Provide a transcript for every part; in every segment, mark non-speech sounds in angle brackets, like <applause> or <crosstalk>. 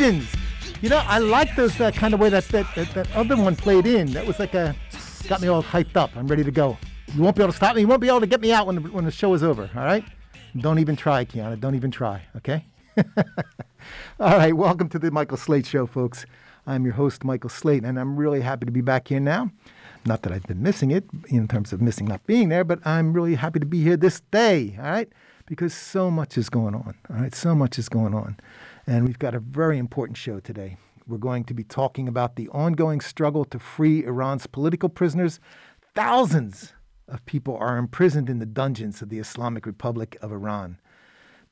You know, I like those that kind of way that, that that that other one played in. That was like a got me all hyped up. I'm ready to go. You won't be able to stop me. You won't be able to get me out when the, when the show is over. All right. Don't even try, Kiana. Don't even try. Okay. <laughs> all right. Welcome to the Michael Slate Show, folks. I'm your host, Michael Slate, and I'm really happy to be back here now. Not that I've been missing it in terms of missing not being there, but I'm really happy to be here this day. All right because so much is going on. All right, so much is going on. And we've got a very important show today. We're going to be talking about the ongoing struggle to free Iran's political prisoners. Thousands of people are imprisoned in the dungeons of the Islamic Republic of Iran.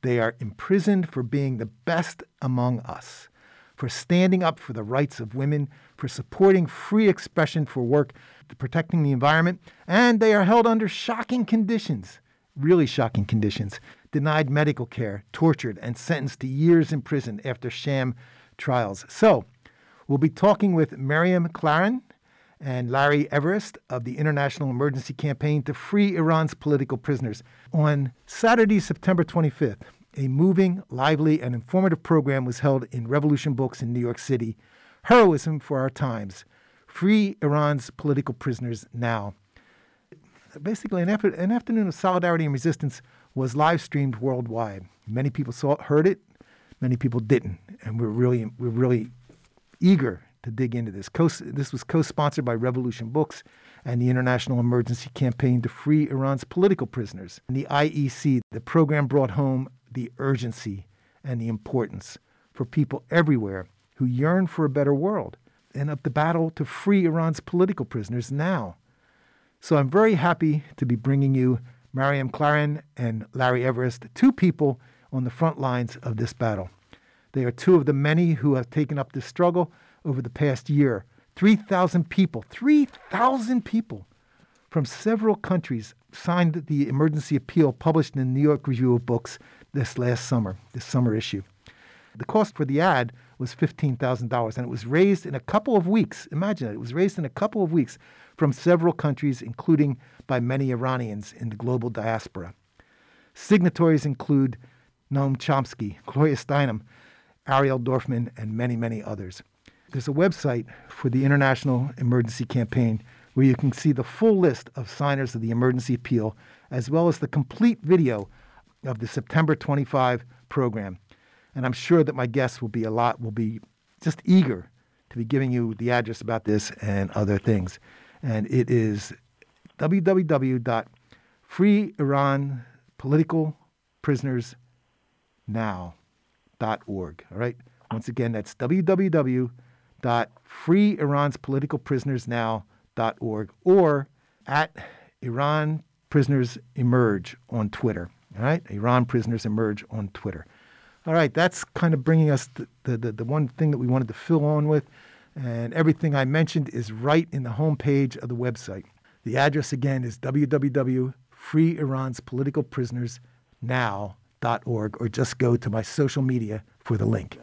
They are imprisoned for being the best among us, for standing up for the rights of women, for supporting free expression for work, for protecting the environment, and they are held under shocking conditions really shocking conditions, denied medical care, tortured, and sentenced to years in prison after sham trials. So, we'll be talking with Mariam Claren and Larry Everest of the International Emergency Campaign to Free Iran's Political Prisoners. On Saturday, September 25th, a moving, lively, and informative program was held in Revolution Books in New York City. Heroism for Our Times Free Iran's Political Prisoners Now basically an, an afternoon of solidarity and resistance was live streamed worldwide. Many people saw it, heard it, many people didn't, and we're really we're really eager to dig into this. Co- this was co-sponsored by Revolution Books and the International Emergency Campaign to Free Iran's Political Prisoners. And the IEC, the program brought home the urgency and the importance for people everywhere who yearn for a better world and of the battle to free Iran's political prisoners now. So I'm very happy to be bringing you Mariam Claren and Larry Everest, two people on the front lines of this battle. They are two of the many who have taken up this struggle over the past year. 3,000 people, 3,000 people from several countries signed the emergency appeal published in the New York Review of Books this last summer, this summer issue. The cost for the ad was $15,000 and it was raised in a couple of weeks. Imagine it, it was raised in a couple of weeks from several countries, including by many Iranians in the global diaspora. Signatories include Noam Chomsky, <laughs> Gloria Steinem, Ariel Dorfman, and many, many others. There's a website for the International Emergency Campaign where you can see the full list of signers of the emergency appeal, as well as the complete video of the September 25 program. And I'm sure that my guests will be a lot, will be just eager to be giving you the address about this and other things and it is www.freeiranpoliticalprisonersnow.org. All right. Once again, that's www.freeiranpoliticalprisonersnow.org or at Iran Prisoners Emerge on Twitter. All right. Iran Prisoners Emerge on Twitter. All right. That's kind of bringing us the, the, the, the one thing that we wanted to fill on with. And everything I mentioned is right in the homepage of the website. The address again is www.freeiranspoliticalprisonersnow.org or just go to my social media for the link.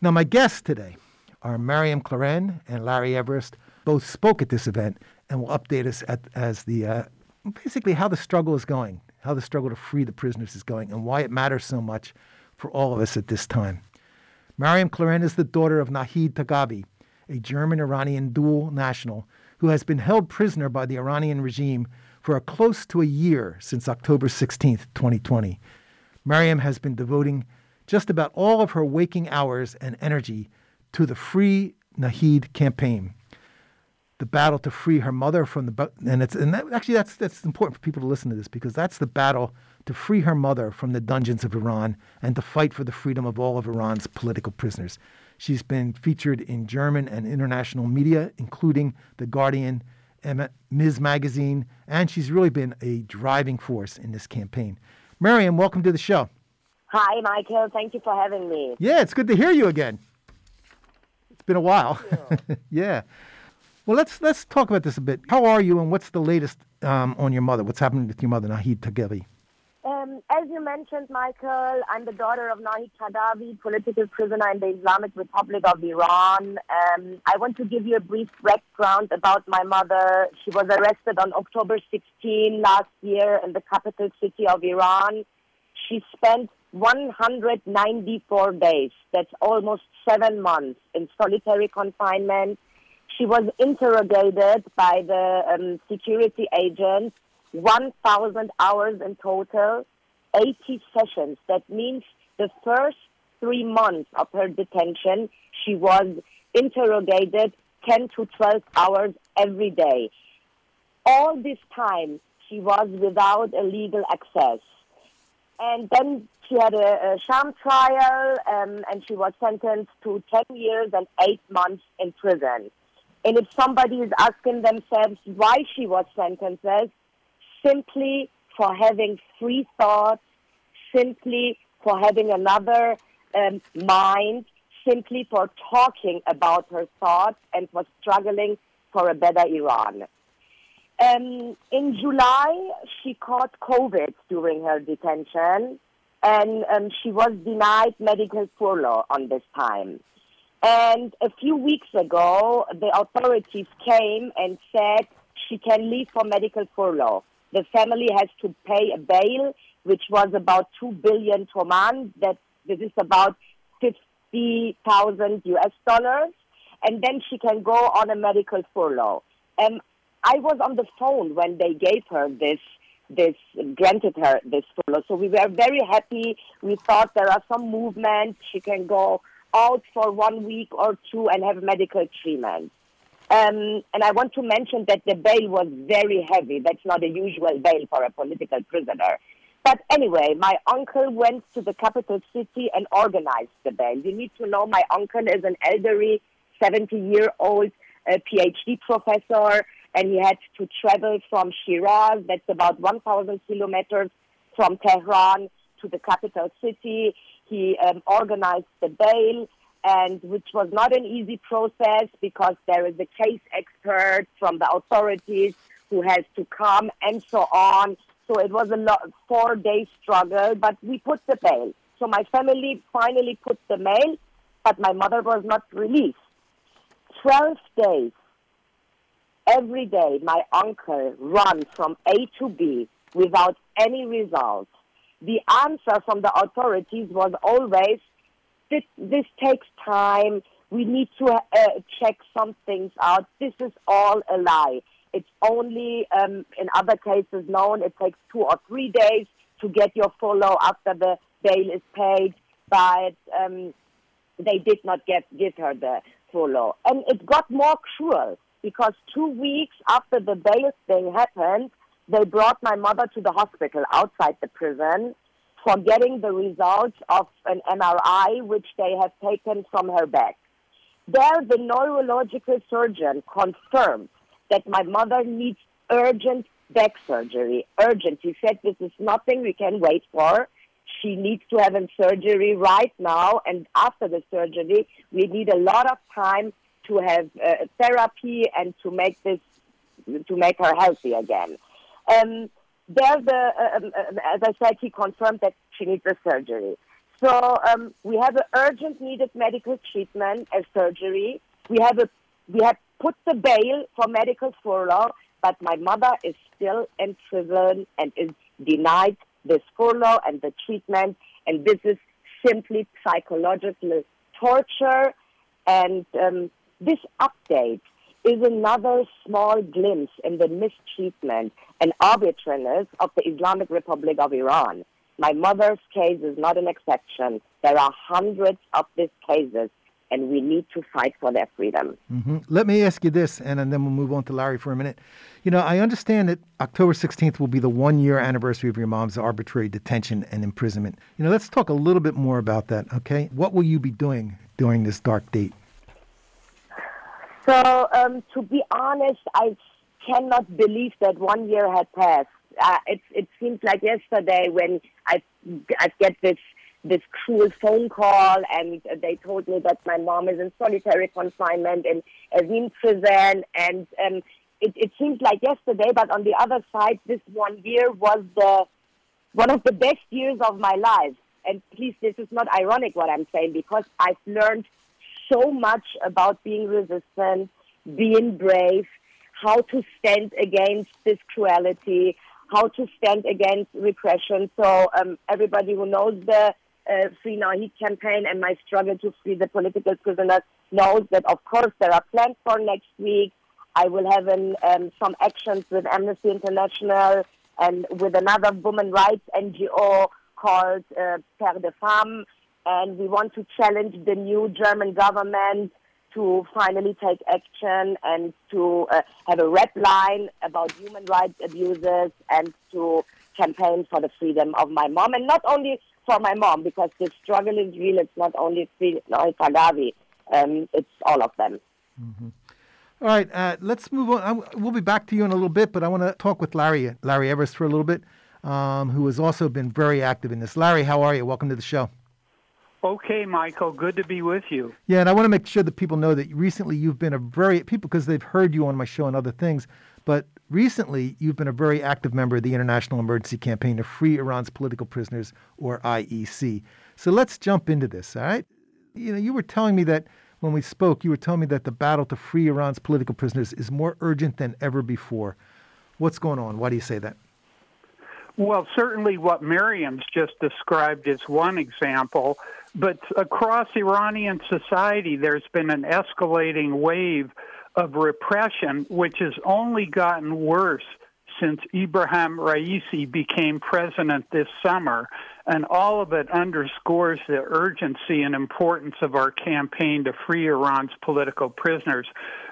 Now, my guests today are Mariam Claren and Larry Everest. Both spoke at this event and will update us at, as the uh, basically how the struggle is going, how the struggle to free the prisoners is going, and why it matters so much for all of us at this time. Mariam Claren is the daughter of Nahid Taghavi, a German Iranian dual national who has been held prisoner by the Iranian regime for close to a year since October 16, 2020. Mariam has been devoting just about all of her waking hours and energy to the Free Nahid campaign, the battle to free her mother from the and it's and that, actually that's that's important for people to listen to this because that's the battle to free her mother from the dungeons of Iran and to fight for the freedom of all of Iran's political prisoners. She's been featured in German and international media, including The Guardian, Ms. Magazine, and she's really been a driving force in this campaign. Mariam, welcome to the show. Hi, Michael. Thank you for having me. Yeah, it's good to hear you again. It's been a while. <laughs> yeah. Well, let's let's talk about this a bit. How are you, and what's the latest um, on your mother? What's happening with your mother, Nahid Taghavi? Um, as you mentioned, Michael, I'm the daughter of Nahid Taghavi, political prisoner in the Islamic Republic of Iran. Um, I want to give you a brief background about my mother. She was arrested on October 16 last year in the capital city of Iran. She spent 194 days. That's almost seven months in solitary confinement. She was interrogated by the um, security agents, 1,000 hours in total, 80 sessions. That means the first three months of her detention, she was interrogated 10 to 12 hours every day. All this time, she was without a legal access. And then she had a, a sham trial, um, and she was sentenced to 10 years and 8 months in prison. And if somebody is asking themselves why she was sentenced, simply for having free thoughts, simply for having another um, mind, simply for talking about her thoughts and for struggling for a better Iran. Um, in July, she caught COVID during her detention, and um, she was denied medical furlough on this time. And a few weeks ago, the authorities came and said she can leave for medical furlough. The family has to pay a bail, which was about two billion toman. That this is about fifty thousand U.S. dollars, and then she can go on a medical furlough. Um, I was on the phone when they gave her this this granted her this furlough. So we were very happy. We thought there are some movement. She can go out for one week or two and have medical treatment. Um, and I want to mention that the bail was very heavy. That's not a usual bail for a political prisoner. But anyway, my uncle went to the capital city and organized the bail. You need to know my uncle is an elderly, 70 year old PhD professor, and he had to travel from Shiraz, that's about 1,000 kilometers from Tehran, to the capital city. He um, organized the bail, and which was not an easy process because there is a case expert from the authorities who has to come and so on. So it was a lot, four day struggle, but we put the bail. So my family finally put the mail, but my mother was not released. 12 days, every day, my uncle ran from A to B without any results the answer from the authorities was always, this, this takes time. We need to uh, check some things out. This is all a lie. It's only, um, in other cases known, it takes two or three days to get your follow after the bail is paid, but um, they did not get, give her the follow. And it got more cruel because two weeks after the bail thing happened, they brought my mother to the hospital outside the prison for getting the results of an MRI, which they have taken from her back. There, the neurological surgeon confirmed that my mother needs urgent back surgery. Urgent. He said, This is nothing we can wait for. She needs to have a surgery right now, and after the surgery, we need a lot of time to have uh, therapy and to make this to make her healthy again. Um, there, the uh, um, um, as I said, he confirmed that she needs a surgery. So um, we have an urgent needed medical treatment as surgery. We have a we have put the bail for medical furlough, but my mother is still in prison and is denied this furlough and the treatment. And this is simply psychological torture. And um, this update is another small glimpse in the mistreatment and arbitrariness of the Islamic Republic of Iran. My mother's case is not an exception. There are hundreds of these cases, and we need to fight for their freedom. Mm-hmm. Let me ask you this, and, then we'll move on to Larry for a minute. You know, I understand that October 16th will be the one year anniversary of your mom's arbitrary detention and imprisonment. You know, let's talk a little bit more about that, okay? What will you be doing during this dark date? So, um, to be honest, I cannot believe that one year had passed. Uh, it, it seems like yesterday when I, I get this this cruel phone call and they told me that my mom is in solitary confinement in Evin prison and um, it, it seems like yesterday but on the other side this one year was the one of the best years of my life and please this is not ironic what I'm saying because I've learned so much about being resistant, being brave, how to stand against this cruelty, how to stand against repression. So um, everybody who knows the uh, Free Nahid campaign and my struggle to free the political prisoners knows that, of course, there are plans for next week. I will have an, um, some actions with Amnesty International and with another women rights NGO called uh, Terre des Femmes. And we want to challenge the new German government to finally take action and to uh, have a red line about human rights abuses and to campaign for the freedom of my mom. And not only for my mom, because the struggle is real. It's not only Taghavi. Um, it's all of them. Mm-hmm. All right, uh, let's move on. We'll be back to you in a little bit, but I want to talk with Larry, Larry Everest, for a little bit, um, who has also been very active in this. Larry, how are you? Welcome to the show. Okay, Michael. Good to be with you. Yeah, and I want to make sure that people know that recently you've been a very people because they've heard you on my show and other things, but recently you've been a very active member of the International Emergency Campaign to Free Iran's Political Prisoners, or IEC. So let's jump into this. All right. You know, you were telling me that when we spoke, you were telling me that the battle to free Iran's political prisoners is more urgent than ever before. What's going on? Why do you say that? Well, certainly what Mariam's just described is one example, but across Iranian society, there's been an escalating wave of repression, which has only gotten worse since Ibrahim Raisi became president this summer. And all of it underscores the urgency and importance of our campaign to free Iran's political prisoners.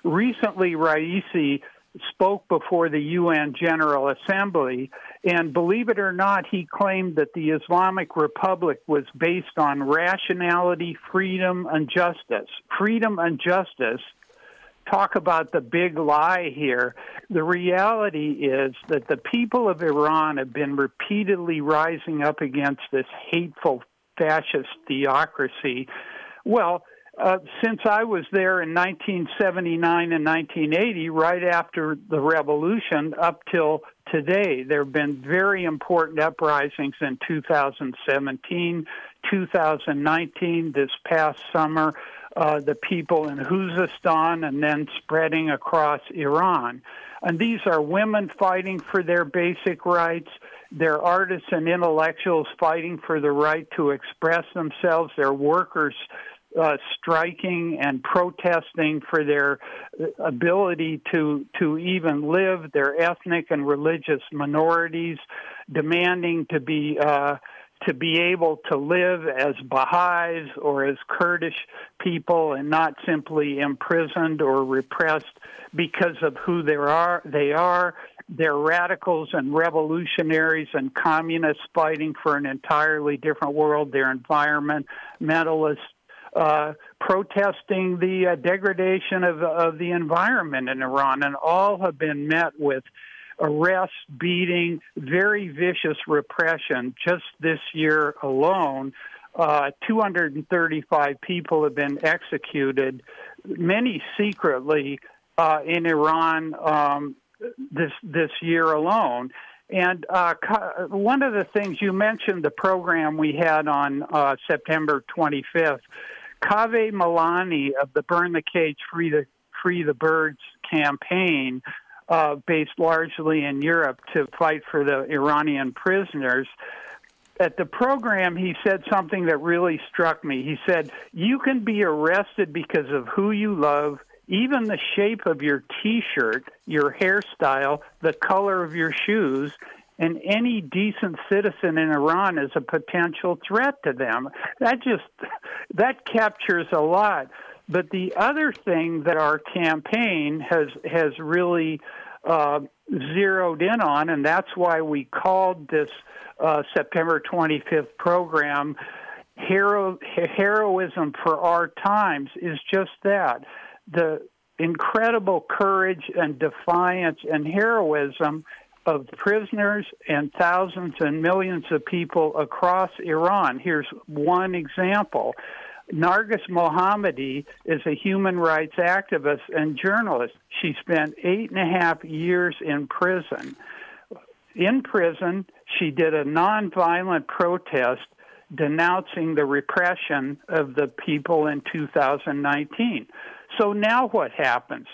Recently, Raisi spoke before the UN General Assembly, and believe it or not, he claimed that the Islamic Republic was based on rationality, freedom, and justice. Freedom and justice talk about the big lie here. The reality is that the people of Iran have been repeatedly rising up against this hateful fascist theocracy. Well, uh, since I was there in 1979 and 1980, right after the revolution up till today, there have been very important uprisings in 2017, 2019, this past summer, uh, the people in Khuzestan, and then spreading across Iran. And these are women fighting for their basic rights. They're artists and intellectuals fighting for the right to express themselves. They're workers uh, striking and protesting for their ability to to even live, their ethnic and religious minorities, demanding to be uh, to be able to live as Baha'is or as Kurdish people and not simply imprisoned or repressed because of who they are. They are. They're radicals and revolutionaries and communists fighting for an entirely different world. They're environmentalists uh, protesting the uh, degradation of, of the environment in Iran, and all have been met with arrests, beating, very vicious repression. Just this year alone, uh, 235 people have been executed, many secretly uh, in Iran um, this this year alone. And uh, one of the things you mentioned, the program we had on uh, September 25th, Kaveh Milani of the Burn the Cage, Free the Free the Birds campaign, uh, based largely in Europe to fight for the Iranian prisoners. At the program, he said something that really struck me. He said, You can be arrested because of who you love, even the shape of your t shirt, your hairstyle, the color of your shoes, and any decent citizen in Iran is a potential threat to them. That just that captures a lot. But the other thing that our campaign has has really uh, zeroed in on, and that's why we called this uh, September 25th program Hero, Heroism for Our Times, is just that the incredible courage and defiance and heroism of prisoners and thousands and millions of people across Iran. Here's one example. Narges Mohammadi is a human rights activist and journalist. She spent eight and a half years in prison. In prison, she did a nonviolent protest denouncing the repression of the people in 2019. So now what happens?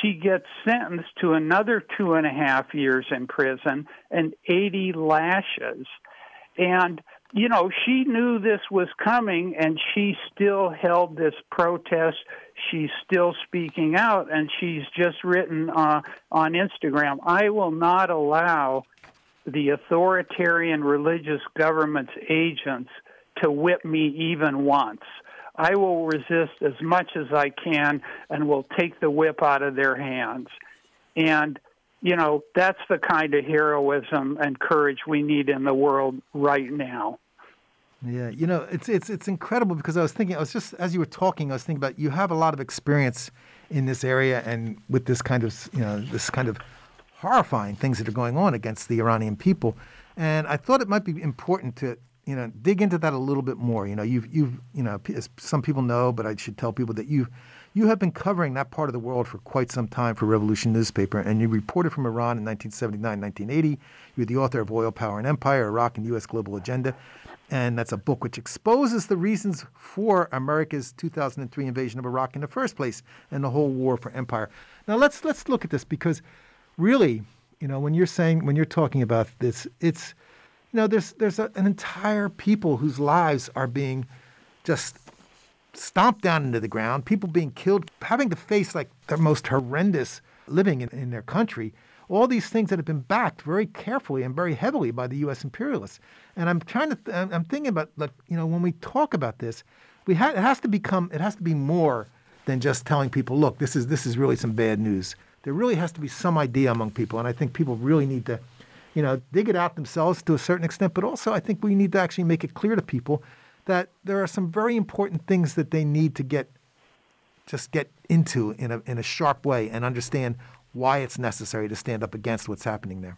She gets sentenced to another two and a half years in prison and 80 lashes. And you know, she knew this was coming and she still held this protest. She's still speaking out and she's just written uh, on Instagram I will not allow the authoritarian religious government's agents to whip me even once. I will resist as much as I can and will take the whip out of their hands. And, you know, that's the kind of heroism and courage we need in the world right now. Yeah, you know, it's it's it's incredible because I was thinking, I was just as you were talking, I was thinking about you have a lot of experience in this area and with this kind of you know this kind of horrifying things that are going on against the Iranian people, and I thought it might be important to you know dig into that a little bit more. You know, you've you've you know some people know, but I should tell people that you you have been covering that part of the world for quite some time for Revolution newspaper, and you reported from Iran in 1979, 1980. You're the author of Oil, Power, and Empire: Iraq and the U.S. Global Agenda and that's a book which exposes the reasons for America's 2003 invasion of Iraq in the first place and the whole war for empire. Now let's let's look at this because really, you know, when you're saying when you're talking about this, it's you know, there's there's a, an entire people whose lives are being just stomped down into the ground, people being killed, having to face like the most horrendous living in, in their country all these things that have been backed very carefully and very heavily by the U.S. imperialists. And I'm trying to, th- I'm thinking about, like, you know, when we talk about this, we ha- it has to become, it has to be more than just telling people, look, this is this is really some bad news. There really has to be some idea among people, and I think people really need to, you know, dig it out themselves to a certain extent. But also, I think we need to actually make it clear to people that there are some very important things that they need to get, just get into in a in a sharp way and understand why it's necessary to stand up against what's happening there?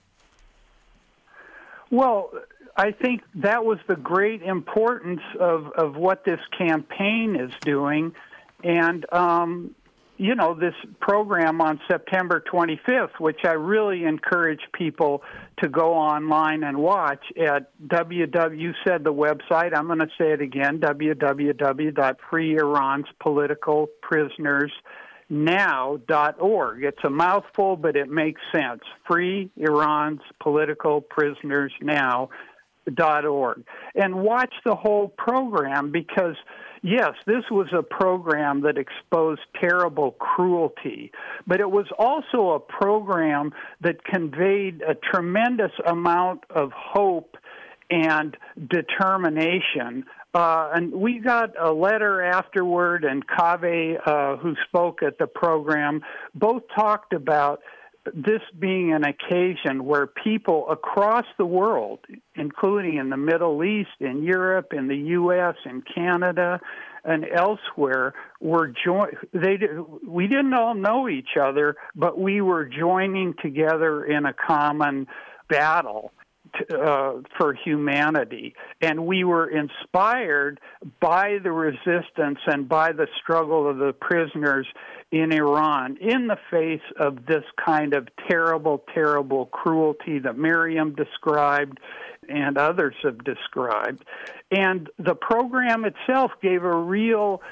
Well, I think that was the great importance of, of what this campaign is doing. And, um, you know, this program on September 25th, which I really encourage people to go online and watch at www, said the website, I'm going to say it again, www.freeiran'spoliticalprisoners.com now.org. It's a mouthful, but it makes sense. Free Iran's Political Prisoners Now. Dot org And watch the whole program because, yes, this was a program that exposed terrible cruelty, but it was also a program that conveyed a tremendous amount of hope and determination. Uh, and we got a letter afterward, and Kaveh, uh, who spoke at the program, both talked about this being an occasion where people across the world, including in the Middle East, in Europe, in the U.S., in Canada, and elsewhere, were join. They we didn't all know each other, but we were joining together in a common battle uh, for humanity. And we were inspired by the resistance and by the struggle of the prisoners in Iran in the face of this kind of terrible, terrible cruelty that Mariam described and others have described. And the program itself gave a real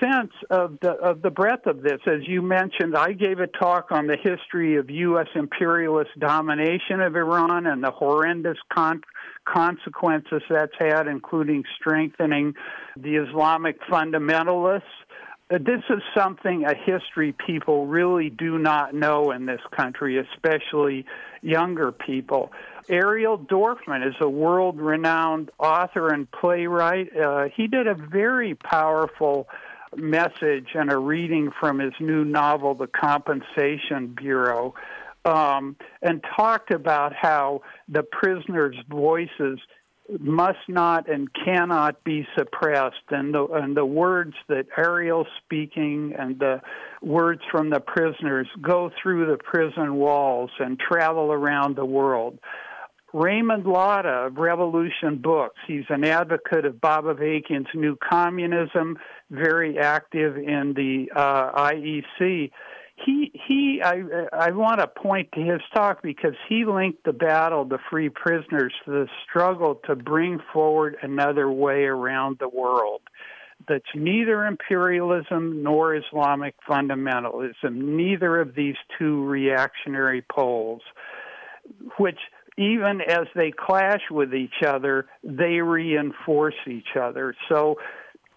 sense of the of the breadth of this. As you mentioned, I gave a talk on the history of U.S. imperialist domination of Iran and the horrendous con- consequences that's had, including strengthening the Islamic fundamentalists. Uh, this is something, a history people really do not know in this country, especially younger people. Ariel Dorfman is a world renowned author and playwright. Uh, he did a very powerful message and a reading from his new novel, The Compensation Bureau, um, and talked about how the prisoners' voices must not and cannot be suppressed and the and the words that Ariel's speaking and the words from the prisoners go through the prison walls and travel around the world. Raymond Lotta of Revolution Books. He's an advocate of Bob Avakian's New Communism, very active in the uh, IEC. He he I I want to point to his talk because he linked the battle to free prisoners to the struggle to bring forward another way around the world that's neither imperialism nor Islamic fundamentalism, neither of these two reactionary poles, which even as they clash with each other, they reinforce each other. So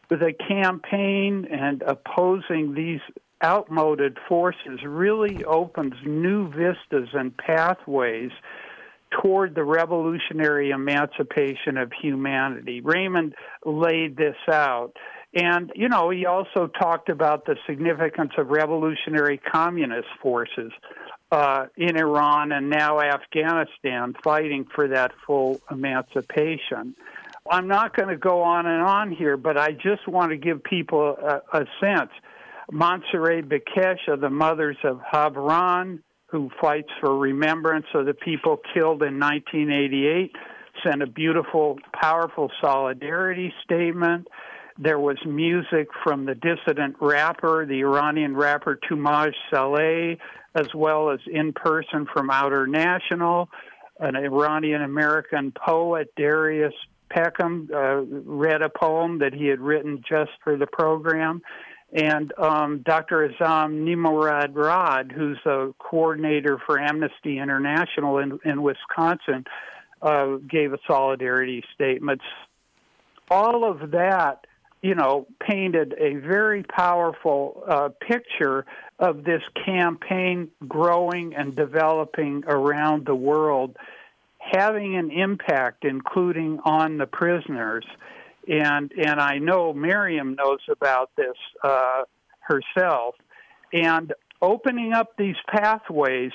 the campaign and opposing these outmoded forces really opens new vistas and pathways toward the revolutionary emancipation of humanity. Raymond laid this out. And, you know, he also talked about the significance of revolutionary communist forces uh, in Iran and now Afghanistan fighting for that full emancipation. I'm not going to go on and on here, but I just want to give people a, a sense. Mansoureh Behkish, the mothers of Khavaran, who fights for remembrance of the people killed in 1988, sent a beautiful, powerful solidarity statement. There was music from the dissident rapper, the Iranian rapper Toomaj Saleh, as well as in person from Outernational. An Iranian American poet, Darius Peckham, uh, read a poem that he had written just for the program. And um, Dr. Azam Nimorad who's a coordinator for Amnesty International in, in Wisconsin, uh, gave a solidarity statement. All of that, you know, painted a very powerful uh, picture of this campaign growing and developing around the world, having an impact, including on the prisoners and and I know Mariam knows about this uh, herself, and opening up these pathways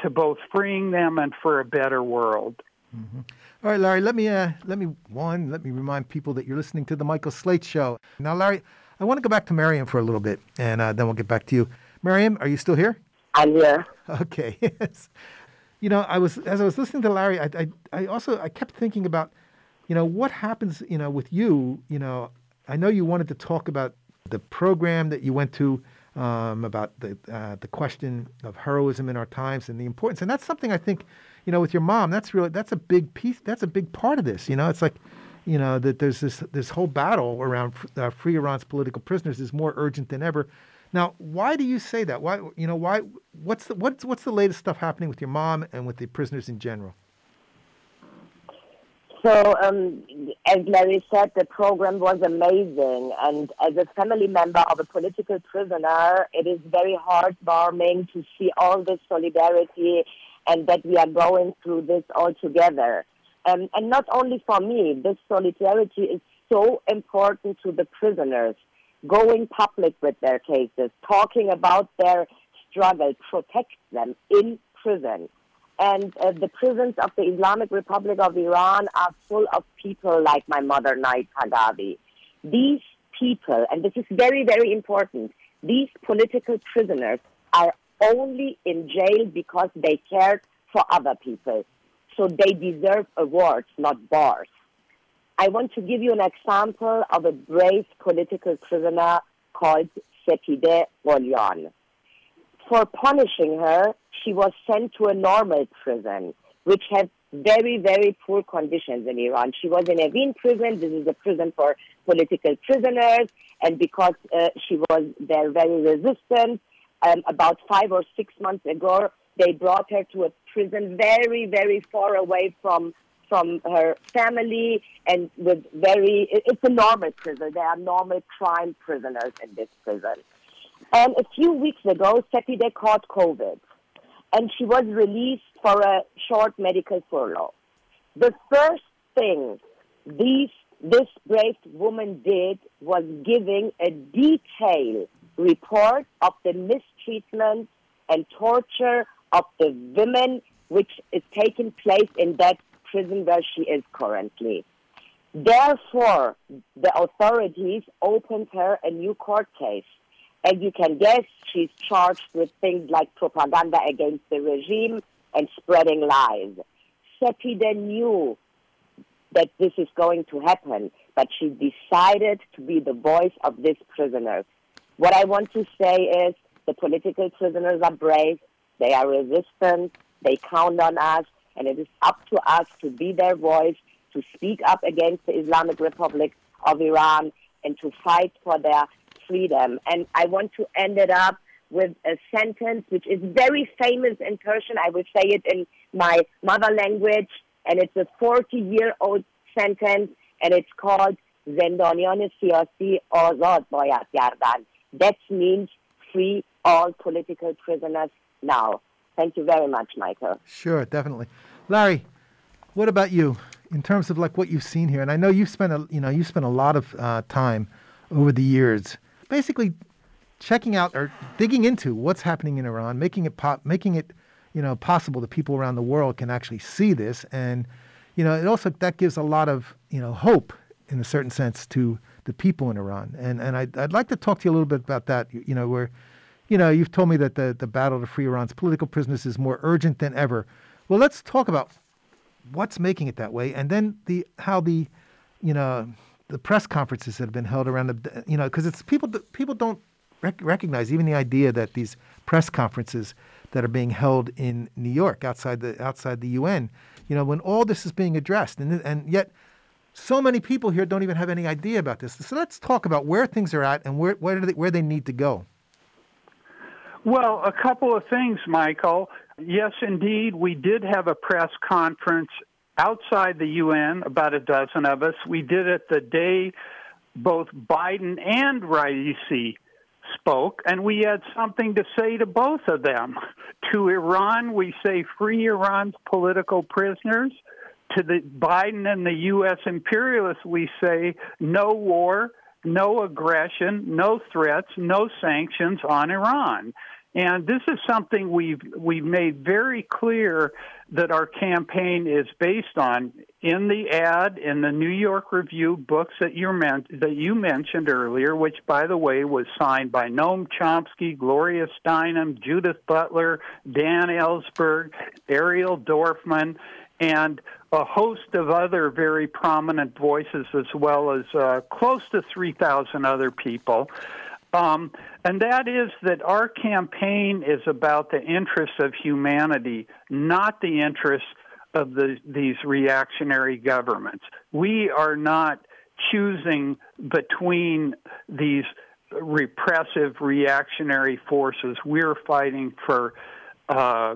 to both freeing them and for a better world. Mm-hmm. All right, Larry. Let me uh, let me one let me remind people that you're listening to the Michael Slate Show. Now, Larry, I want to go back to Mariam for a little bit, and uh, then we'll get back to you. Mariam, are you still here? I'm here. Okay. <laughs> you know, I was as I was listening to Larry, I, I, I also I kept thinking about you know, what happens, you know, with you, you know, I know you wanted to talk about the program that you went to um, about the uh, the question of heroism in our times and the importance, and that's something I think, you know, with your mom, that's really that's a big piece, that's a big part of this. You know, it's like, you know, that there's this this whole battle around uh, free Iran's political prisoners is more urgent than ever. Now, why do you say that? Why, you know, why? What's the what's what's the latest stuff happening with your mom and with the prisoners in general? So, um, as Larry said, the program was amazing. And as a family member of a political prisoner, it is very heartwarming to see all this solidarity and that we are going through this all together. Um, and not only for me, this solidarity is so important to the prisoners. Going public with their cases, talking about their struggle, protect them in prison and uh, the prisons of the Islamic Republic of Iran are full of people like my mother, Nahid Taghavi. These people, and this is very, very important, these political prisoners are only in jail because they cared for other people. So they deserve awards, not bars. I want to give you an example of a brave political prisoner called Sepideh Gholian. For punishing her, she was sent to a normal prison, which had very, very poor conditions in Iran. She was in Evin prison. This is a prison for political prisoners. And because uh, she was there very resistant, um, about five or six months ago, they brought her to a prison very, very far away from from her family and with very, it's a normal prison. There are normal crime prisoners in this prison. And a few weeks ago, Sepideh caught COVID and she was released for a short medical furlough. The first thing these, this brave woman did was giving a detailed report of the mistreatment and torture of the women which is taking place in that prison where she is currently. Therefore, the authorities opened her a new court case as you can guess, she's charged with things like propaganda against the regime and spreading lies. Sepideh knew that this is going to happen, but she decided to be the voice of this prisoners. What I want to say is the political prisoners are brave, they are resistant, they count on us, and it is up to us to be their voice, to speak up against the Islamic Republic of Iran, and to fight for their freedom. And I want to end it up with a sentence which is very famous in Persian. I will say it in my mother language, and it's a 40 year old sentence, and it's called Zendanian Siyasi Azad Bayat Yardan. That means free all political prisoners now. Thank you very much, Michael. Sure, definitely. Larry, what about you in terms of like what you've seen here? And I know you've spent a you know you spent a lot of uh, time over the years, basically checking out or digging into what's happening in Iran, making it pop, making it you know possible that people around the world can actually see this, and you know it also that gives a lot of you know hope in a certain sense to the people in Iran. And and I'd, I'd like to talk to you a little bit about that. You, you know where. You know, you've told me that the, the battle to free Iran's political prisoners is more urgent than ever. Well, let's talk about what's making it that way, and then the how the, you know, the press conferences that have been held around the, you know, because it's people people don't rec- recognize even the idea that these press conferences that are being held in New York outside the outside the UN, you know, when all this is being addressed, and and yet so many people here don't even have any idea about this. So let's talk about where things are at and where where they, where they need to go. Well, a couple of things, Michael. Yes, indeed, we did have a press conference outside the UN, about a dozen of us. We did it the day both Biden and Raisi spoke, and we had something to say to both of them. <laughs> To Iran, we say free Iran's political prisoners. To the Biden and the U.S. imperialists, we say no war, no aggression, no threats, no sanctions on Iran. And this is something we've we've made very clear that our campaign is based on. In the ad in the New York Review books that you meant that you mentioned earlier, which by the way was signed by Noam Chomsky, Gloria Steinem, Judith Butler, Dan Ellsberg, Ariel Dorfman, and a host of other very prominent voices, as well as uh, close to 3,000 other people. Um, and that is that our campaign is about the interests of humanity, not the interests of the, these reactionary governments. We are not choosing between these repressive reactionary forces. We're fighting for uh,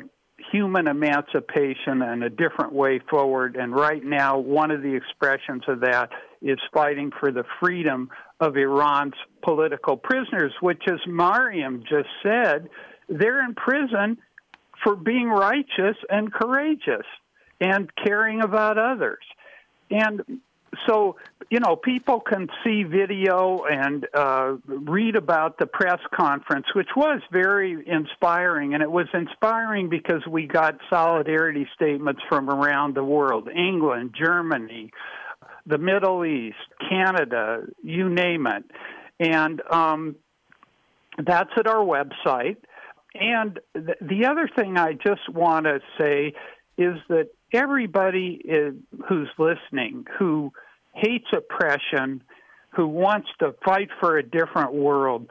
human emancipation and a different way forward. And right now, one of the expressions of that is fighting for the freedom of Iran's political prisoners, which, as Mariam just said, they're in prison for being righteous and courageous and caring about others. And so you know people can see video and uh, read about the press conference, which was very inspiring, and it was inspiring because we got solidarity statements from around the world: England, Germany, the Middle East, Canada, you name it, and um, that's at our website. And th- the other thing I just want to say is that everybody is, who's listening who hates oppression, who wants to fight for a different world,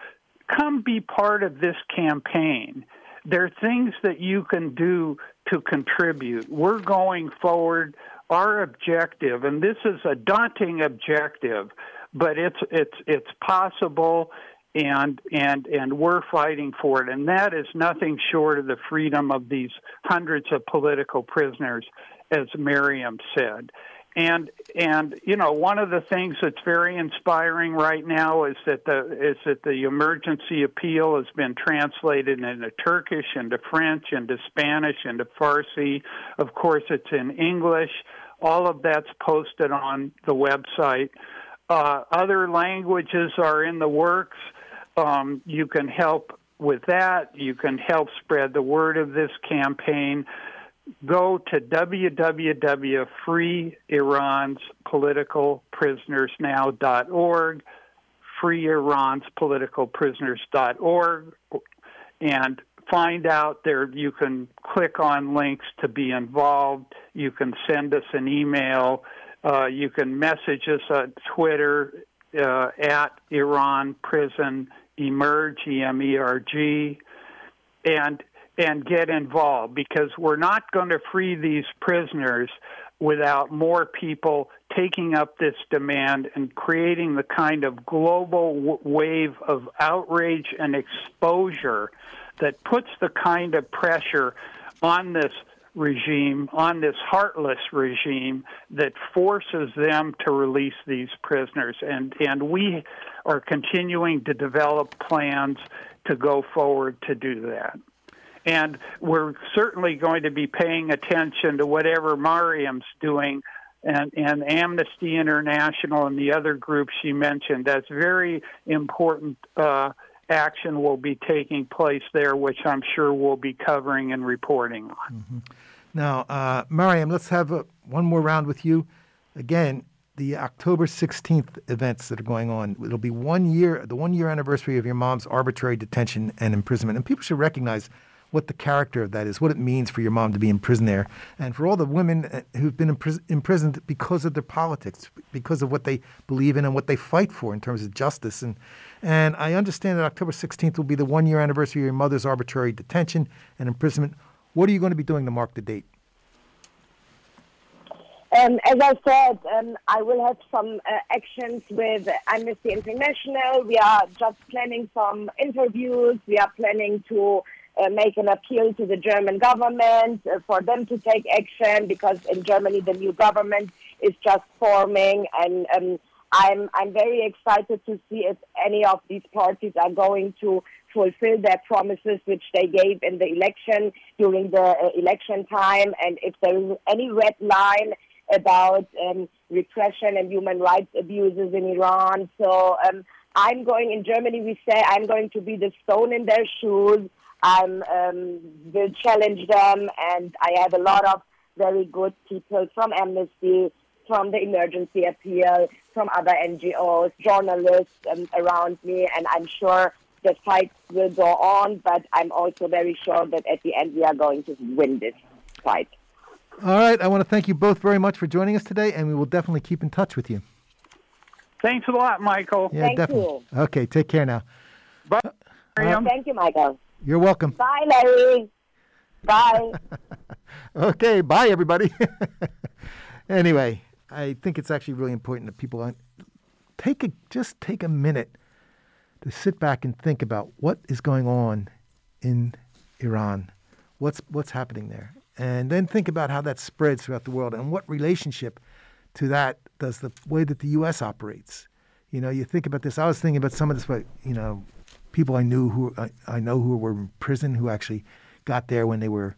come be part of this campaign. There are things that you can do to contribute. We're going forward. Our objective, and this is a daunting objective, but it's it's it's possible and and and we're fighting for it. And that is nothing short of the freedom of these hundreds of political prisoners as Mariam said. And and you know one of the things that's very inspiring right now is that the is that the emergency appeal has been translated into Turkish into French into Spanish into Farsi. Of course it's in English. All of that's posted on the website. Uh, other languages are in the works um, you can help with that. You can help spread the word of this campaign. Go to www.freeiranspoliticalprisonersnow.org, freeiranspoliticalprisoners.org, and find out there. You can click on links to be involved. You can send us an email. Uh, you can message us on Twitter uh, at Iran Prison emerge, E M E R G, and and get involved because we're not going to free these prisoners without more people taking up this demand and creating the kind of global w- wave of outrage and exposure that puts the kind of pressure on this regime, on this heartless regime that forces them to release these prisoners. And, and we are continuing to develop plans to go forward to do that. And we're certainly going to be paying attention to whatever Mariam's doing and, and Amnesty International and the other groups she mentioned. That's very important uh, action will be taking place there, which I'm sure we'll be covering and reporting on. Mm-hmm. Now, uh, Mariam, let's have a, one more round with you. Again, the October 16th events that are going on. It'll be one year, the one year anniversary of your mom's arbitrary detention and imprisonment. And people should recognize what the character of that is, what it means for your mom to be in prison there, and for all the women uh, who've been imprisoned because of their politics, because of what they believe in and what they fight for in terms of justice. And and I understand that October 16th will be the one year anniversary of your mother's arbitrary detention and imprisonment. What are you going to be doing to mark the date? Um, as I said, um, I will have some uh, actions with Amnesty International. We are just planning some interviews. We are planning to uh, make an appeal to the German government uh, for them to take action because in Germany the new government is just forming and um, I'm I'm very excited to see if any of these parties are going to fulfill their promises which they gave in the election during the uh, election time and if there is any red line about um, repression and human rights abuses in Iran. So um, I'm going in Germany we say I'm going to be the stone in their shoes. I'm um, will challenge them, and I have a lot of very good people from Amnesty, from the Emergency Appeal, from other NGOs, journalists um, around me, and I'm sure the fight will go on. But I'm also very sure that at the end we are going to win this fight. All right, I want to thank you both very much for joining us today, and we will definitely keep in touch with you. Thanks a lot, Michael. Yeah, Thank definitely. You. Okay, take care now. Bye. Uh, thank you, Michael. You're welcome. Bye, Larry. Bye. <laughs> okay, bye, everybody. <laughs> anyway, I think it's actually really important that people take a just take a minute to sit back and think about what is going on in Iran, what's what's happening there, and then think about how that spreads throughout the world and what relationship to that does the way that the U.S. operates. You know, you think about this. I was thinking about some of this, but you know, people I knew who I, I know who were in prison who actually got there when they were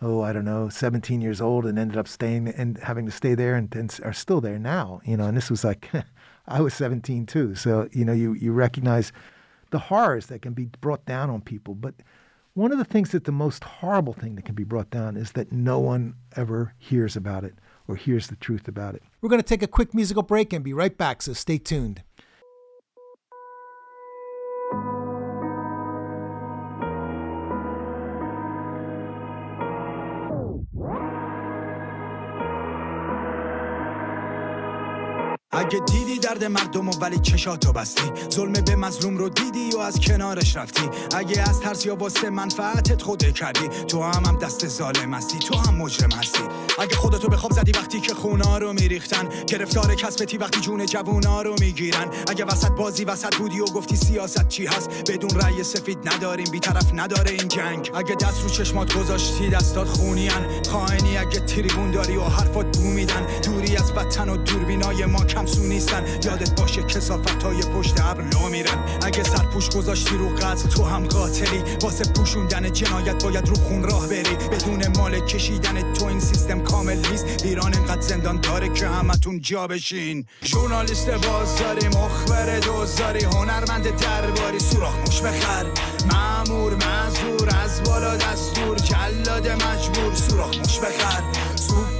oh I don't know 17 years old and ended up staying and having to stay there and, and are still there now you know and this was like <laughs> I was 17 too so you know you you recognize the horrors that can be brought down on people but one of the things that the most horrible thing that can be brought down is that no one ever hears about it or hears the truth about it. We're going to take a quick musical break and be right back, so stay tuned. اگه دیدی درد مردم و ولی چشاتو بستی. ظلم به مظلوم رو دیدی و از کنارش رفتی. اگه از ترس یا واسه منفعتت خوده کردی تو هم هم دست ظالم هستی تو هم مجرم هستی. اگه خودتو به خواب زدی وقتی که خونا رو میریختن گرفتار کسبتی وقتی جون جوونا رو می‌گیرن. اگه وسط بازی وسط بودی و گفتی سیاست چی هست بدون رأی سفید نداریم بیطرف نداره این جنگ. اگه دست رو چشمات گذاشتی دستات خونیان خائنی اگه تریبون داری و حرفات بو میدن دوری از وطن و دوربینای ما کمسو نیستن. یادت باشه کسافت های پشت ابر لا میرن. اگه سرپوش گذاشتی رو قتل تو هم قاتلی. واسه پوشوندن جنایت باید رو خون راه بری. بدون مال کشیدن تو این سیستم کامل نیست. ایران انقدر زندان داره که همتون جا بشین. ژورنالیست بازاری مخبر دوزاری هنرمند درباری. سوراخ موش بخر. معمور مزور از بالا دستور. جلاد مجبور سوراخ موش بخر.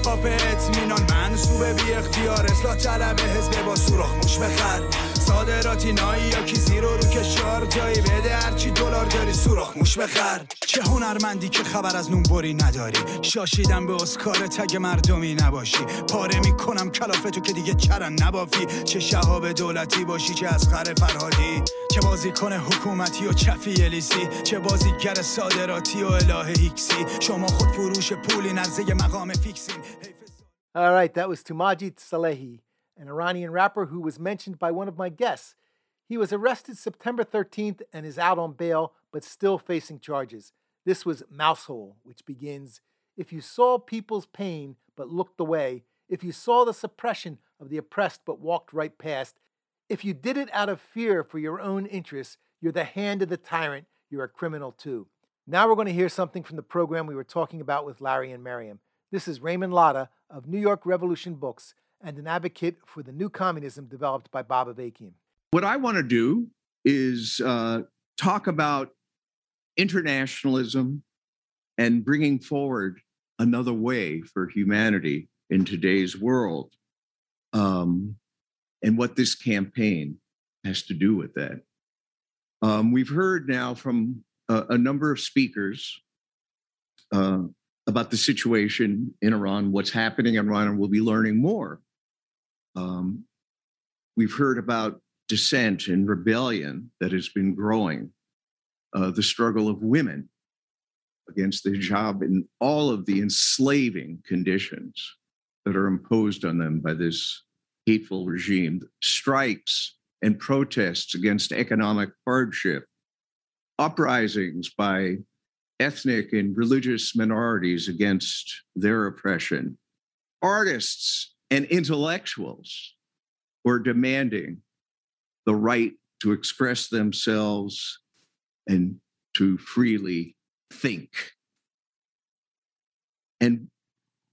سوپاپ اطمینان منصوب بی اختیار اصلاح طلب حزب با سوراخ موش بخر. صادراتی نایی یا کیزی رو رو کشار. جایی بده هرچی دلار داری سوراخ موش بخر. چه هنرمندی که خبر از نونبری نداری. شاشیدم به اسکار تگ مردمی نباشی. پاره می‌کنم کلافتو که دیگه چرن نبافی. چه شهاب دولتی باشی چه از خر فرهادی. چه بازی کنه حکومتی و چفی الیسی. چه بازیگر صادراتی و اله هیکسی شما خود فروش پولی نرزه مقام فیکسین. All right, that was Toomaj Salehi, an Iranian rapper who was mentioned by one of my guests. He was arrested September 13th and is out on bail, but still facing charges. This was Mousehole, which begins If you saw people's pain but looked away, if you saw the suppression of the oppressed but walked right past, if you did it out of fear for your own interests, you're the hand of the tyrant, you're a criminal too. Now we're going to hear something from the program we were talking about with Larry and Mariam. This is Raymond Lotta of New York Revolution Books and an advocate for the new communism developed by Bob Avakian. What I want to do is uh, talk about internationalism and bringing forward another way for humanity in today's world um, and what this campaign has to do with that. Um, we've heard now from a, a number of speakers uh, about the situation in Iran, what's happening in Iran, and we'll be learning more. Um, we've heard about dissent and rebellion that has been growing, uh, the struggle of women against the hijab and all of the enslaving conditions that are imposed on them by this hateful regime, strikes and protests against economic hardship, uprisings by ethnic and religious minorities against their oppression, artists and intellectuals were demanding the right to express themselves and to freely think. And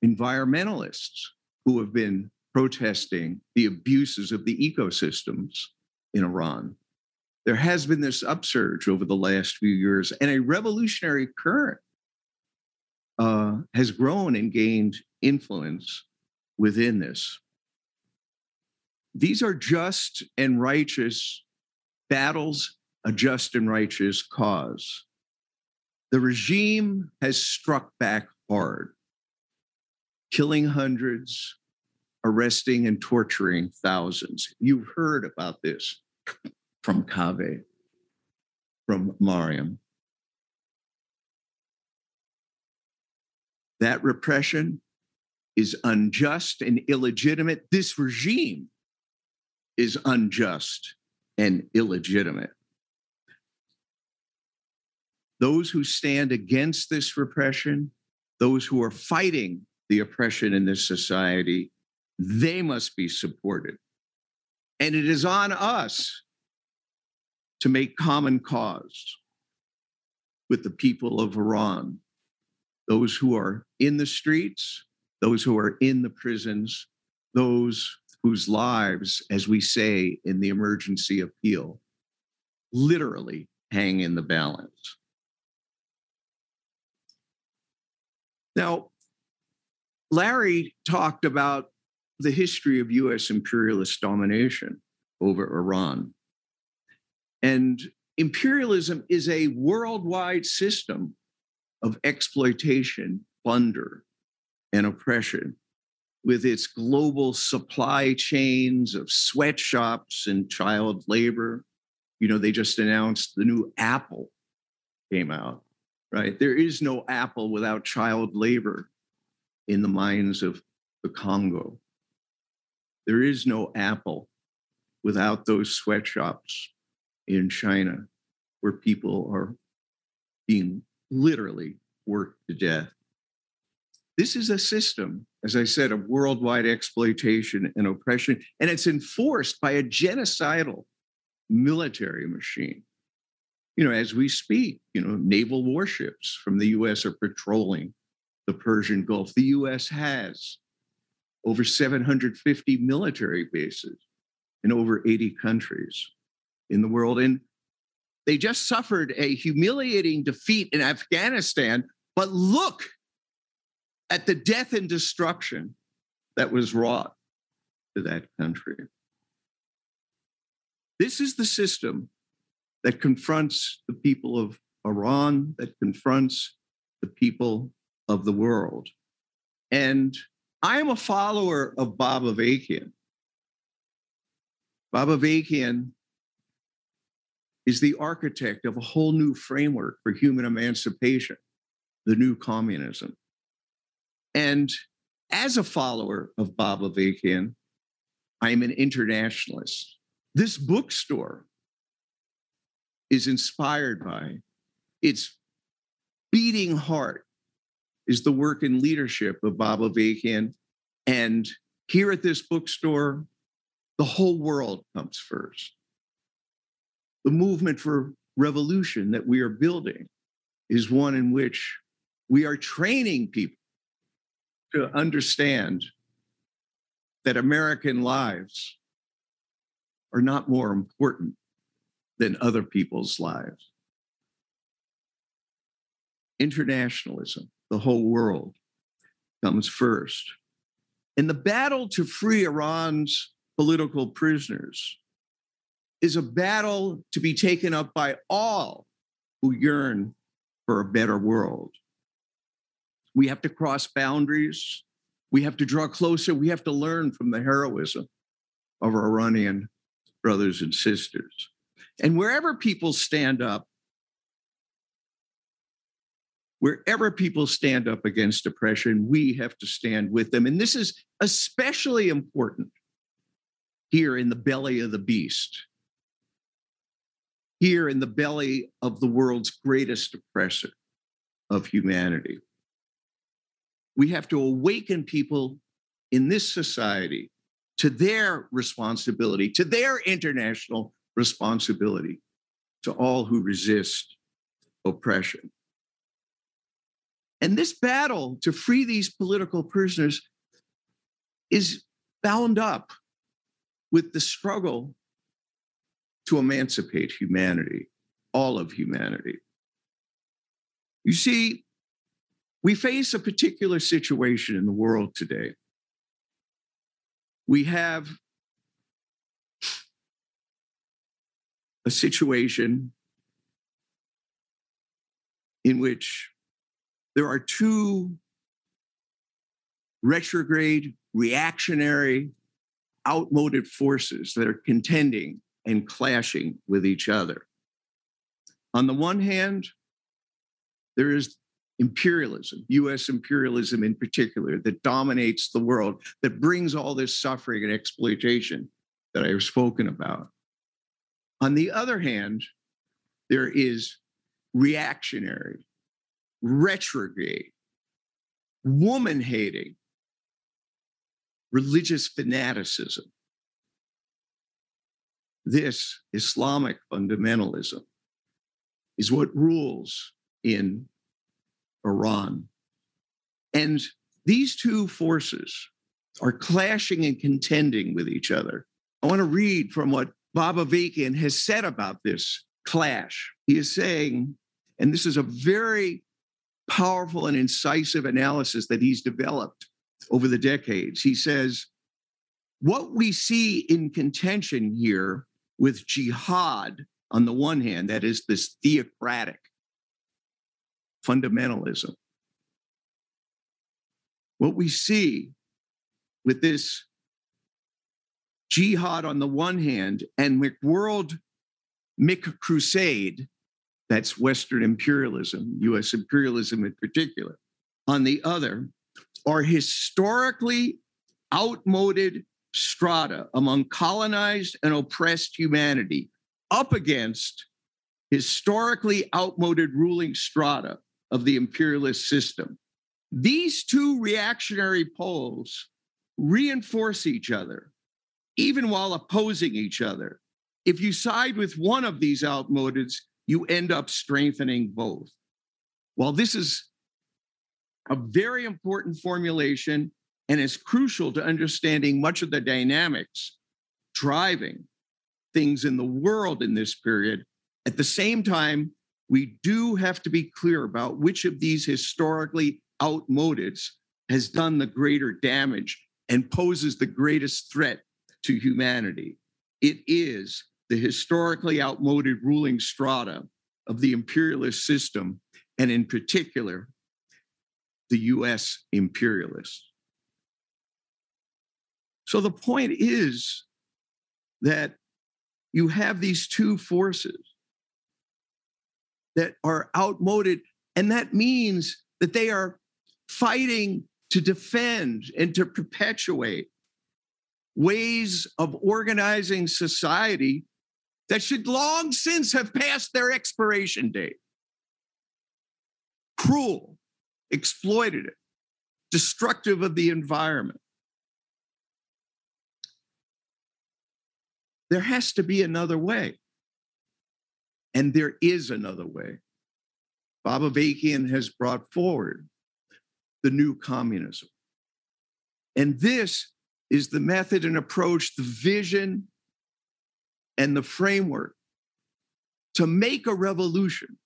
environmentalists who have been protesting the abuses of the ecosystems in Iran. There has been this upsurge over the last few years, and a revolutionary current uh, has grown and gained influence within this. These are just and righteous battles, a just and righteous cause. The regime has struck back hard, killing hundreds, arresting and torturing thousands. You've heard about this from Kaveh, from Mariam. That repression is unjust and illegitimate. This regime is unjust and illegitimate. Those who stand against this repression, those who are fighting the oppression in this society, they must be supported. And it is on us to make common cause with the people of Iran, those who are in the streets, those who are in the prisons, those whose lives, as we say in the emergency appeal, literally hang in the balance. Now, Larry talked about the history of US imperialist domination over Iran. And imperialism is a worldwide system of exploitation, plunder, and oppression with its global supply chains of sweatshops and child labor. You know, they just announced the new Apple came out, right? There is no Apple without child labor in the mines of the Congo. There is no Apple without those sweatshops in China where people are being literally worked to death. This is a system, as I said, of worldwide exploitation and oppression, and it's enforced by a genocidal military machine. You know, as we speak, you know, naval warships from the US are patrolling the Persian Gulf. The US has over 750 military bases in over 80 countries in the world. And they just suffered a humiliating defeat in Afghanistan. But look at the death and destruction that was wrought to that country. This is the system that confronts the people of Iran, that confronts the people of the world. And I am a follower of Bob Avakian. Bob Avakian is the architect of a whole new framework for human emancipation, the new communism. And As a follower of Bob Avakian, I am an internationalist. This bookstore is inspired by, its beating heart is the work and leadership of Bob Avakian. And here at this bookstore, the whole world comes first. The movement for revolution that we are building is one in which we are training people to understand that American lives are not more important than other people's lives. Internationalism, the whole world, comes first. And the battle to free Iran's political prisoners is a battle to be taken up by all who yearn for a better world. We have to cross boundaries. We have to draw closer. We have to learn from the heroism of our Iranian brothers and sisters. And wherever people stand up, wherever people stand up against oppression, we have to stand with them. And this is especially important here in the belly of the beast, here in the belly of the world's greatest oppressor of humanity. We have to awaken people in this society to their responsibility, to their international responsibility to all who resist oppression. And this battle to free these political prisoners is bound up with the struggle to emancipate humanity, all of humanity. You see, we face a particular situation in the world today. We have a situation in which there are two retrograde, reactionary, outmoded forces that are contending and clashing with each other. On the one hand, there is imperialism, US imperialism in particular, that dominates the world, that brings all this suffering and exploitation that I have spoken about. On the other hand, there is reactionary, retrograde, woman hating, religious fanaticism. This Islamic fundamentalism is what rules in Iran. And these two forces are clashing and contending with each other. I want to read from what Bob Avakian has said about this clash. He is saying, and this is a very powerful and incisive analysis that he's developed over the decades. He says, what we see in contention here with jihad on the one hand, that is this theocratic fundamentalism. What we see with this jihad on the one hand and McWorld McCrusade, that's Western imperialism, US imperialism in particular, on the other, are historically outmoded strata among colonized and oppressed humanity up against historically outmoded ruling strata of the imperialist system. These two reactionary poles reinforce each other even while opposing each other. If you side with one of these outmodeds, you end up strengthening both. While this is a very important formulation and is crucial to understanding much of the dynamics driving things in the world in this period, at the same time, we do have to be clear about which of these historically outmodeds has done the greater damage and poses the greatest threat to humanity. It is the historically outmoded ruling strata of the imperialist system, and in particular, the US imperialists. So the point is that you have these two forces that are outmoded, and that means that they are fighting to defend and to perpetuate ways of organizing society that should long since have passed their expiration date. Cruel, exploitative, destructive of the environment. There has to be another way. And there is another way. Bob Avakian has brought forward the new communism. And this is the method and approach, the vision, and the framework to make a revolution,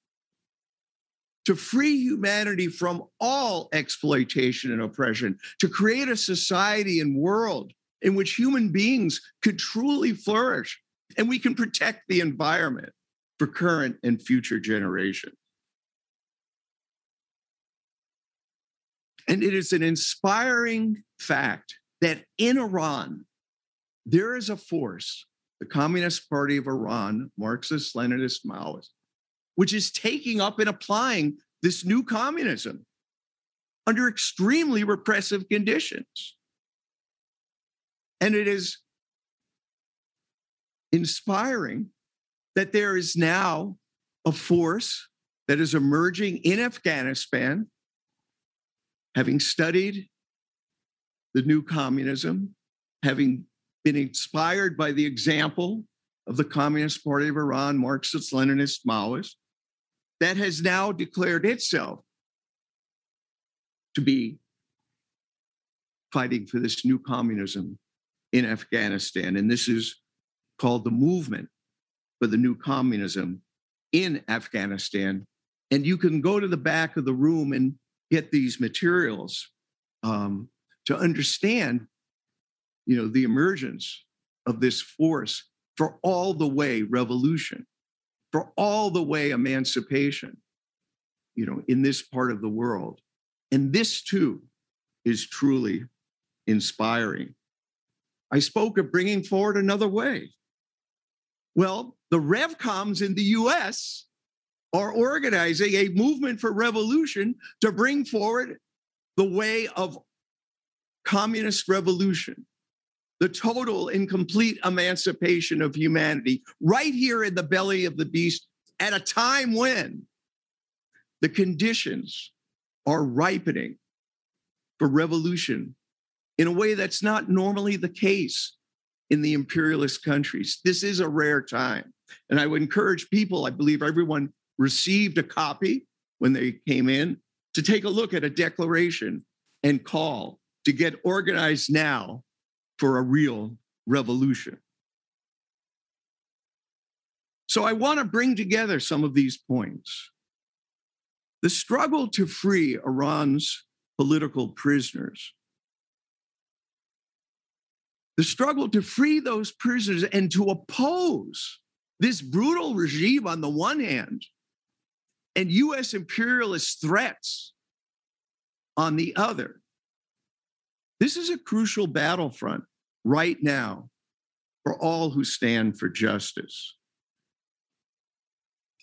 to free humanity from all exploitation and oppression, to create a society and world in which human beings could truly flourish and we can protect the environment for current and future generations. And it is an inspiring fact that in Iran, there is a force, the Communist Party of Iran, Marxist, Leninist, Maoist, which is taking up and applying this new communism under extremely repressive conditions. And it is inspiring that there is now a force that is emerging in Afghanistan, having studied the new communism, having been inspired by the example of the Communist Party of Iran, Marxist, Leninist, Maoist, that has now declared itself to be fighting for this new communism in Afghanistan. And this is called the Movement for the New Communism in Afghanistan. And you can go to the back of the room and get these materials. Um, to understand, you know, the emergence of this force for all the way revolution, for all the way emancipation, you know, in this part of the world. And this too is truly inspiring. I spoke of bringing forward another way. Well, the RevComs in the US are organizing a movement for revolution to bring forward the way of communist revolution, the total and complete emancipation of humanity, right here in the belly of the beast at a time when the conditions are ripening for revolution in a way that's not normally the case in the imperialist countries. This is a rare time. And I would encourage people, I believe everyone received a copy when they came in, to take a look at a declaration and call to get organized now for a real revolution. So I want to bring together some of these points. The struggle to free Iran's political prisoners, the struggle to free those prisoners and to oppose this brutal regime on the one hand and US imperialist threats on the other this is a crucial battlefront right now for all who stand for justice.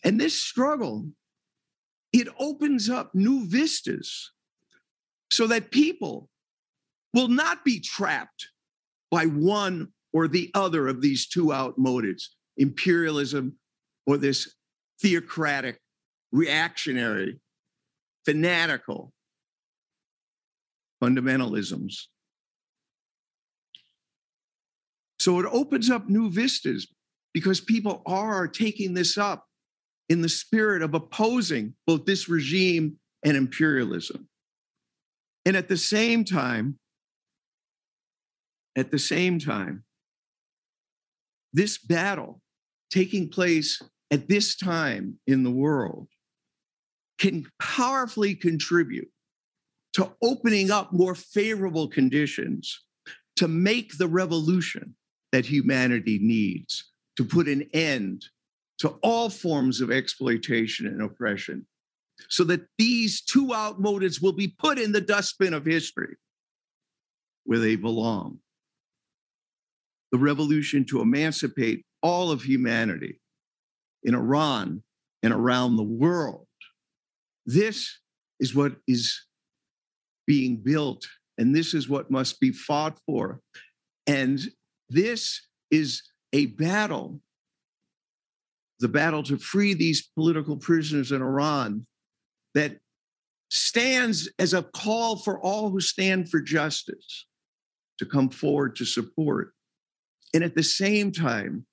And this struggle, it opens up new vistas so that people will not be trapped by one or the other of these two outmodeds imperialism or this theocratic, reactionary, fanatical fundamentalisms. So it opens up new vistas because people are taking this up in the spirit of opposing both this regime and imperialism. And at the same time, at the same time, this battle taking place at this time in the world can powerfully contribute to opening up more favorable conditions to make the revolution that humanity needs to put an end to all forms of exploitation and oppression so that these two outmodeds will be put in the dustbin of history where they belong. The revolution to emancipate all of humanity in Iran and around the world. This is what is being built, and this is what must be fought for. And this is a battle the battle to free these political prisoners in Iran that stands as a call for all who stand for justice to come forward to support. And at the same time,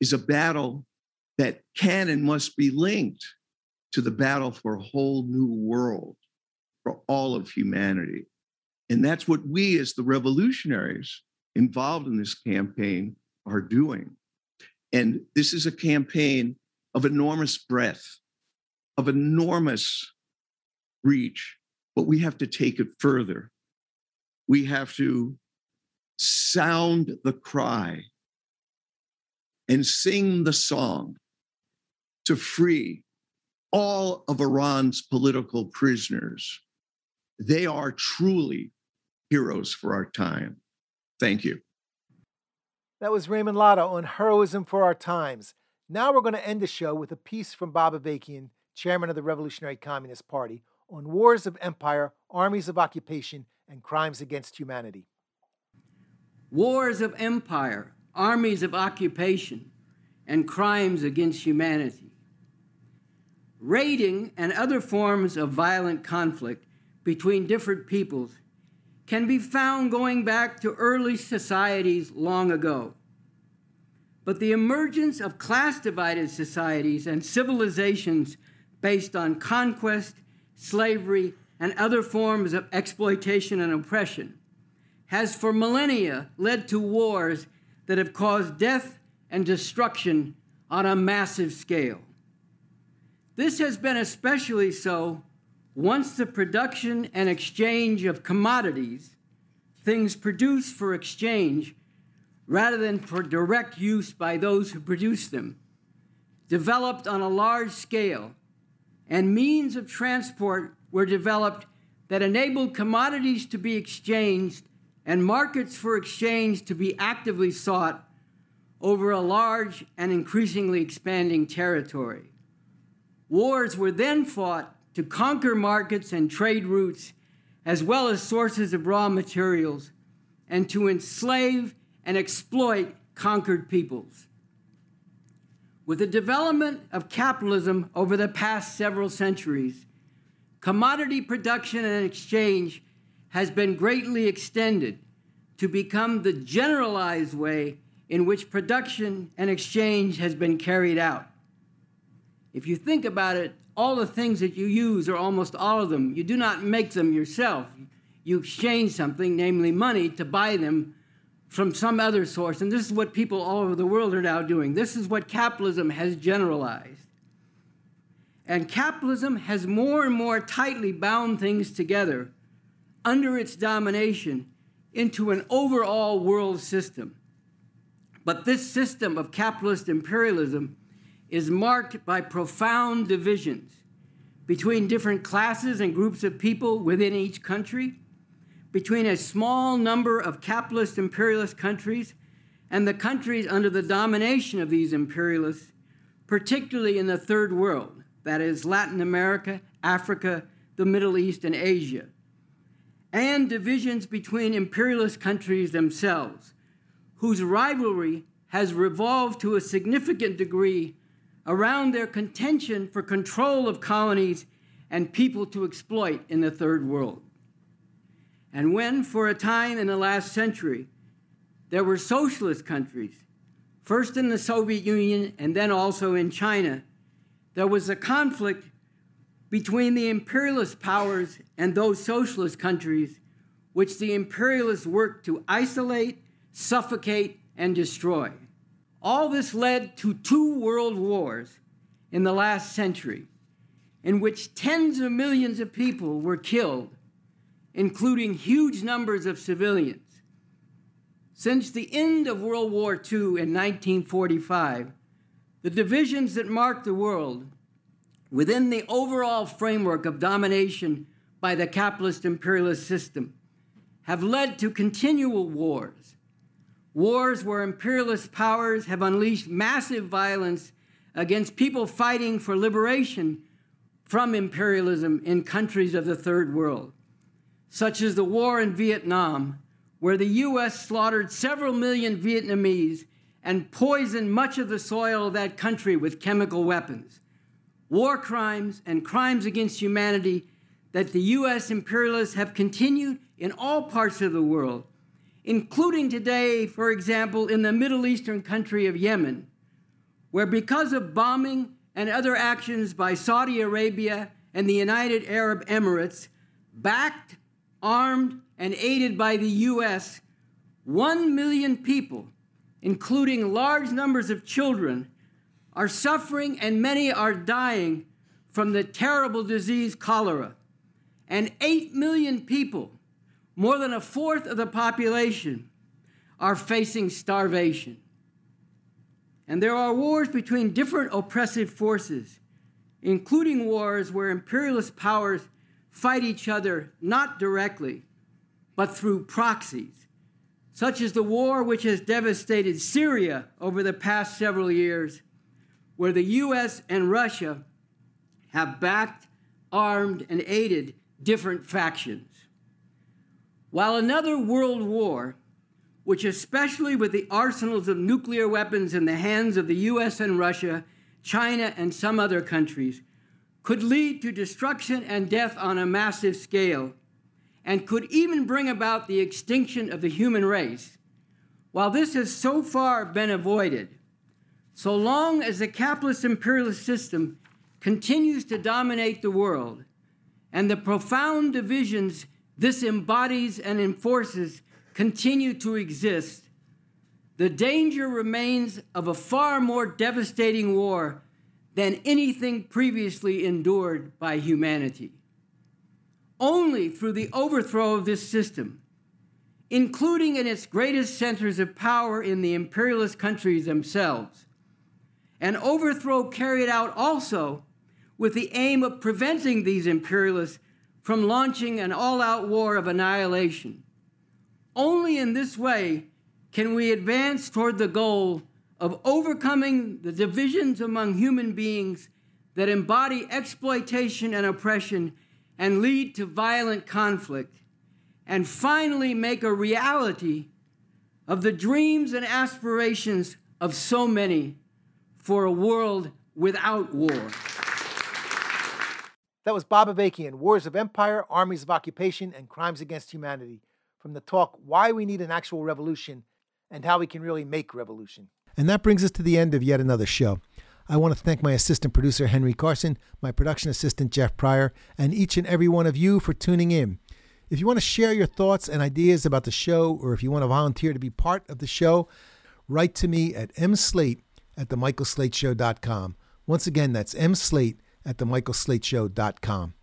is a battle that can and must be linked to the battle for a whole new world for all of humanity. And that's what we, as the revolutionaries involved in this campaign, are doing. And this is a campaign of enormous breadth, of enormous reach, but we have to take it further. We have to sound the cry and sing the song to free all of Iran's political prisoners. They are truly heroes for our time. Thank you. That was Raymond Lotta on Heroism for Our Times. Now we're going to end the show with a piece from Bob Avakian, chairman of the Revolutionary Communist Party, on wars of empire, armies of occupation, and crimes against humanity. Wars of empire, armies of occupation, and crimes against humanity. Raiding and other forms of violent conflict between different peoples can be found going back to early societies long ago. But the emergence of class divided societies and civilizations based on conquest, slavery, and other forms of exploitation and oppression has for millennia led to wars that have caused death and destruction on a massive scale. This has been especially so once the production and exchange of commodities, things produced for exchange rather than for direct use by those who produce them, developed on a large scale, and means of transport were developed that enabled commodities to be exchanged and markets for exchange to be actively sought over a large and increasingly expanding territory. Wars were then fought to conquer markets and trade routes, as well as sources of raw materials, and to enslave and exploit conquered peoples. With the development of capitalism over the past several centuries, commodity production and exchange has been greatly extended to become the generalized way in which production and exchange has been carried out. If you think about it, all the things that you use, or almost all of them, you do not make them yourself. You exchange something, namely money, to buy them from some other source. And this is what people all over the world are now doing. This is what capitalism has generalized. And capitalism has more and more tightly bound things together under its domination into an overall world system. But this system of capitalist imperialism is marked by profound divisions between different classes and groups of people within each country, between a small number of capitalist imperialist countries and the countries under the domination of these imperialists, particularly in the third world, that is, Latin America, Africa, the Middle East, and Asia, and divisions between imperialist countries themselves, whose rivalry has revolved to a significant degree around their contention for control of colonies and people to exploit in the third world. And when, for a time in the last century, there were socialist countries, first in the Soviet Union and then also in China, there was a conflict between the imperialist powers and those socialist countries, which the imperialists worked to isolate, suffocate, and destroy. All this led to two world wars in the last century, in which tens of millions of people were killed, including huge numbers of civilians. Since the end of World War II in 1945, the divisions that marked the world within the overall framework of domination by the capitalist imperialist system have led to continual wars wars where imperialist powers have unleashed massive violence against people fighting for liberation from imperialism in countries of the third world. such as the war in Vietnam, where the U.S. slaughtered several million Vietnamese and poisoned much of the soil of that country with chemical weapons. War crimes and crimes against humanity that the U.S. imperialists have continued in all parts of the world, including today, for example, in the Middle Eastern country of Yemen, where because of bombing and other actions by Saudi Arabia and the United Arab Emirates, backed, armed, and aided by the U.S., one million people, including large numbers of children, are suffering and many are dying from the terrible disease cholera. And 8 million people, more than a fourth of the population, are facing starvation. And there are wars between different oppressive forces, including wars where imperialist powers fight each other not directly, but through proxies, such as the war which has devastated Syria over the past several years, where the US and Russia have backed, armed, and aided different factions. While another world war, which, especially with the arsenals of nuclear weapons in the hands of the US and Russia, China, and some other countries, could lead to destruction and death on a massive scale, and could even bring about the extinction of the human race. While this has so far been avoided, so long as the capitalist imperialist system continues to dominate the world and the profound divisions this embodies and enforces continue to exist, the danger remains of a far more devastating war than anything previously endured by humanity. Only through the overthrow of this system, including in its greatest centers of power in the imperialist countries themselves, an overthrow carried out also with the aim of preventing these imperialists from launching an all out war of annihilation. Only in this way can we advance toward the goal of overcoming the divisions among human beings that embody exploitation and oppression and lead to violent conflict, and finally make a reality of the dreams and aspirations of so many for a world without war. That was Bob Avakian, Wars of Empire, Armies of Occupation, and Crimes Against Humanity, from the talk Why We Need an Actual Revolution and How We Can Really Make Revolution. And that brings us to the end of yet another show. I want to thank my assistant producer, Henry Carson, my production assistant, Jeff Pryor, and each and every one of you for tuning in. If you want to share your thoughts and ideas about the show, or if you want to volunteer to be part of the show, write to me at mslate at themichaelslateshow.com. Once again, that's mslate at themichaelslateshow.com.